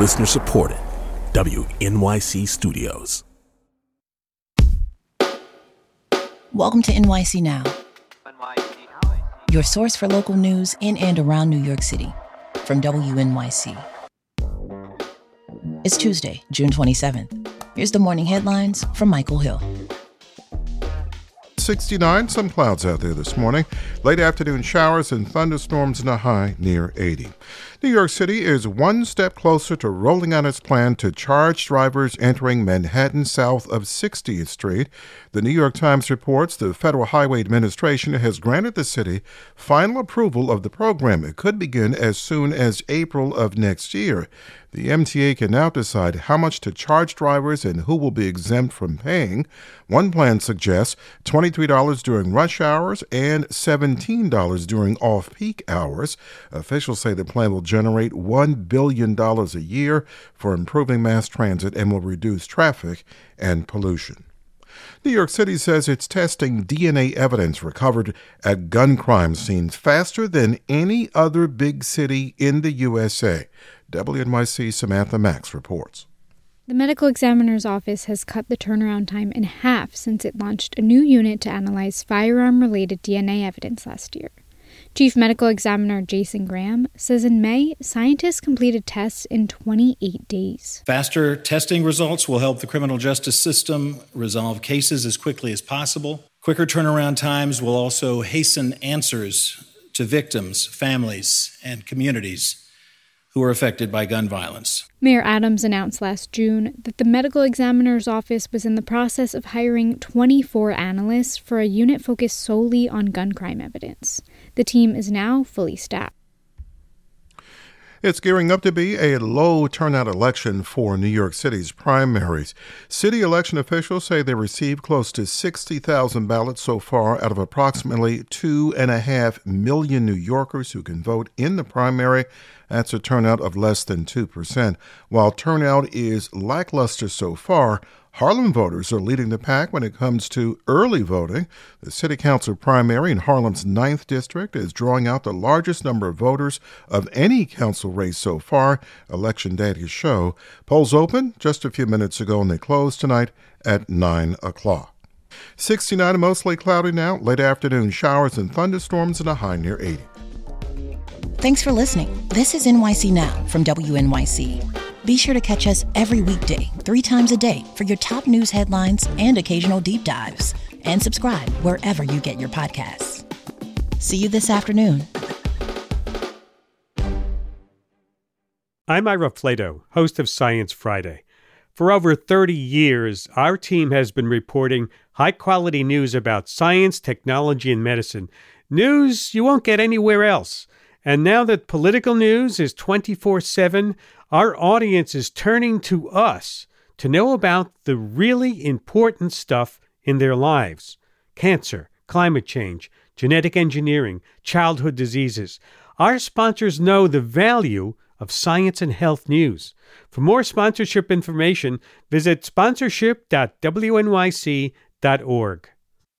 Listener supported. WNYC Studios. Welcome to NYC Now, your source for local news in and around New York City from WNYC. It's Tuesday, June 27th. Here's the morning headlines from Michael Hill. 69, some clouds out there this morning. Late afternoon showers and thunderstorms in a high near 80. New York City is one step closer to rolling out its plan to charge drivers entering Manhattan south of 60th Street. The New York Times reports the Federal Highway Administration has granted the city final approval of the program. It could begin as soon as April of next year. The MTA can now decide how much to charge drivers and who will be exempt from paying. One plan suggests $23 during rush hours and $17 during off peak hours. Officials say the plan will generate $1 billion a year for improving mass transit and will reduce traffic and pollution. New York City says it's testing DNA evidence recovered at gun crime scenes faster than any other big city in the USA. WNYC Samantha Max reports. The medical examiner's office has cut the turnaround time in half since it launched a new unit to analyze firearm related DNA evidence last year. Chief Medical Examiner Jason Graham says in May, scientists completed tests in 28 days. Faster testing results will help the criminal justice system resolve cases as quickly as possible. Quicker turnaround times will also hasten answers to victims, families, and communities who are affected by gun violence. Mayor Adams announced last June that the medical examiner's office was in the process of hiring 24 analysts for a unit focused solely on gun crime evidence. The team is now fully staffed. It's gearing up to be a low turnout election for New York City's primaries. City election officials say they received close to 60,000 ballots so far out of approximately 2.5 million New Yorkers who can vote in the primary. That's a turnout of less than 2%. While turnout is lackluster so far, Harlem voters are leading the pack when it comes to early voting. The City Council primary in Harlem's 9th District is drawing out the largest number of voters of any council race so far, election data show. Polls opened just a few minutes ago and they close tonight at 9 o'clock. 69 mostly cloudy now, late afternoon showers and thunderstorms and a high near 80. Thanks for listening. This is NYC Now from WNYC. Be sure to catch us every weekday, three times a day, for your top news headlines and occasional deep dives. And subscribe wherever you get your podcasts. See you this afternoon. I'm Ira Flatow, host of Science Friday. For over 30 years, our team has been reporting high quality news about science, technology, and medicine. News you won't get anywhere else. And now that political news is 24 7, our audience is turning to us to know about the really important stuff in their lives cancer, climate change, genetic engineering, childhood diseases. Our sponsors know the value of science and health news. For more sponsorship information, visit sponsorship.wnyc.org.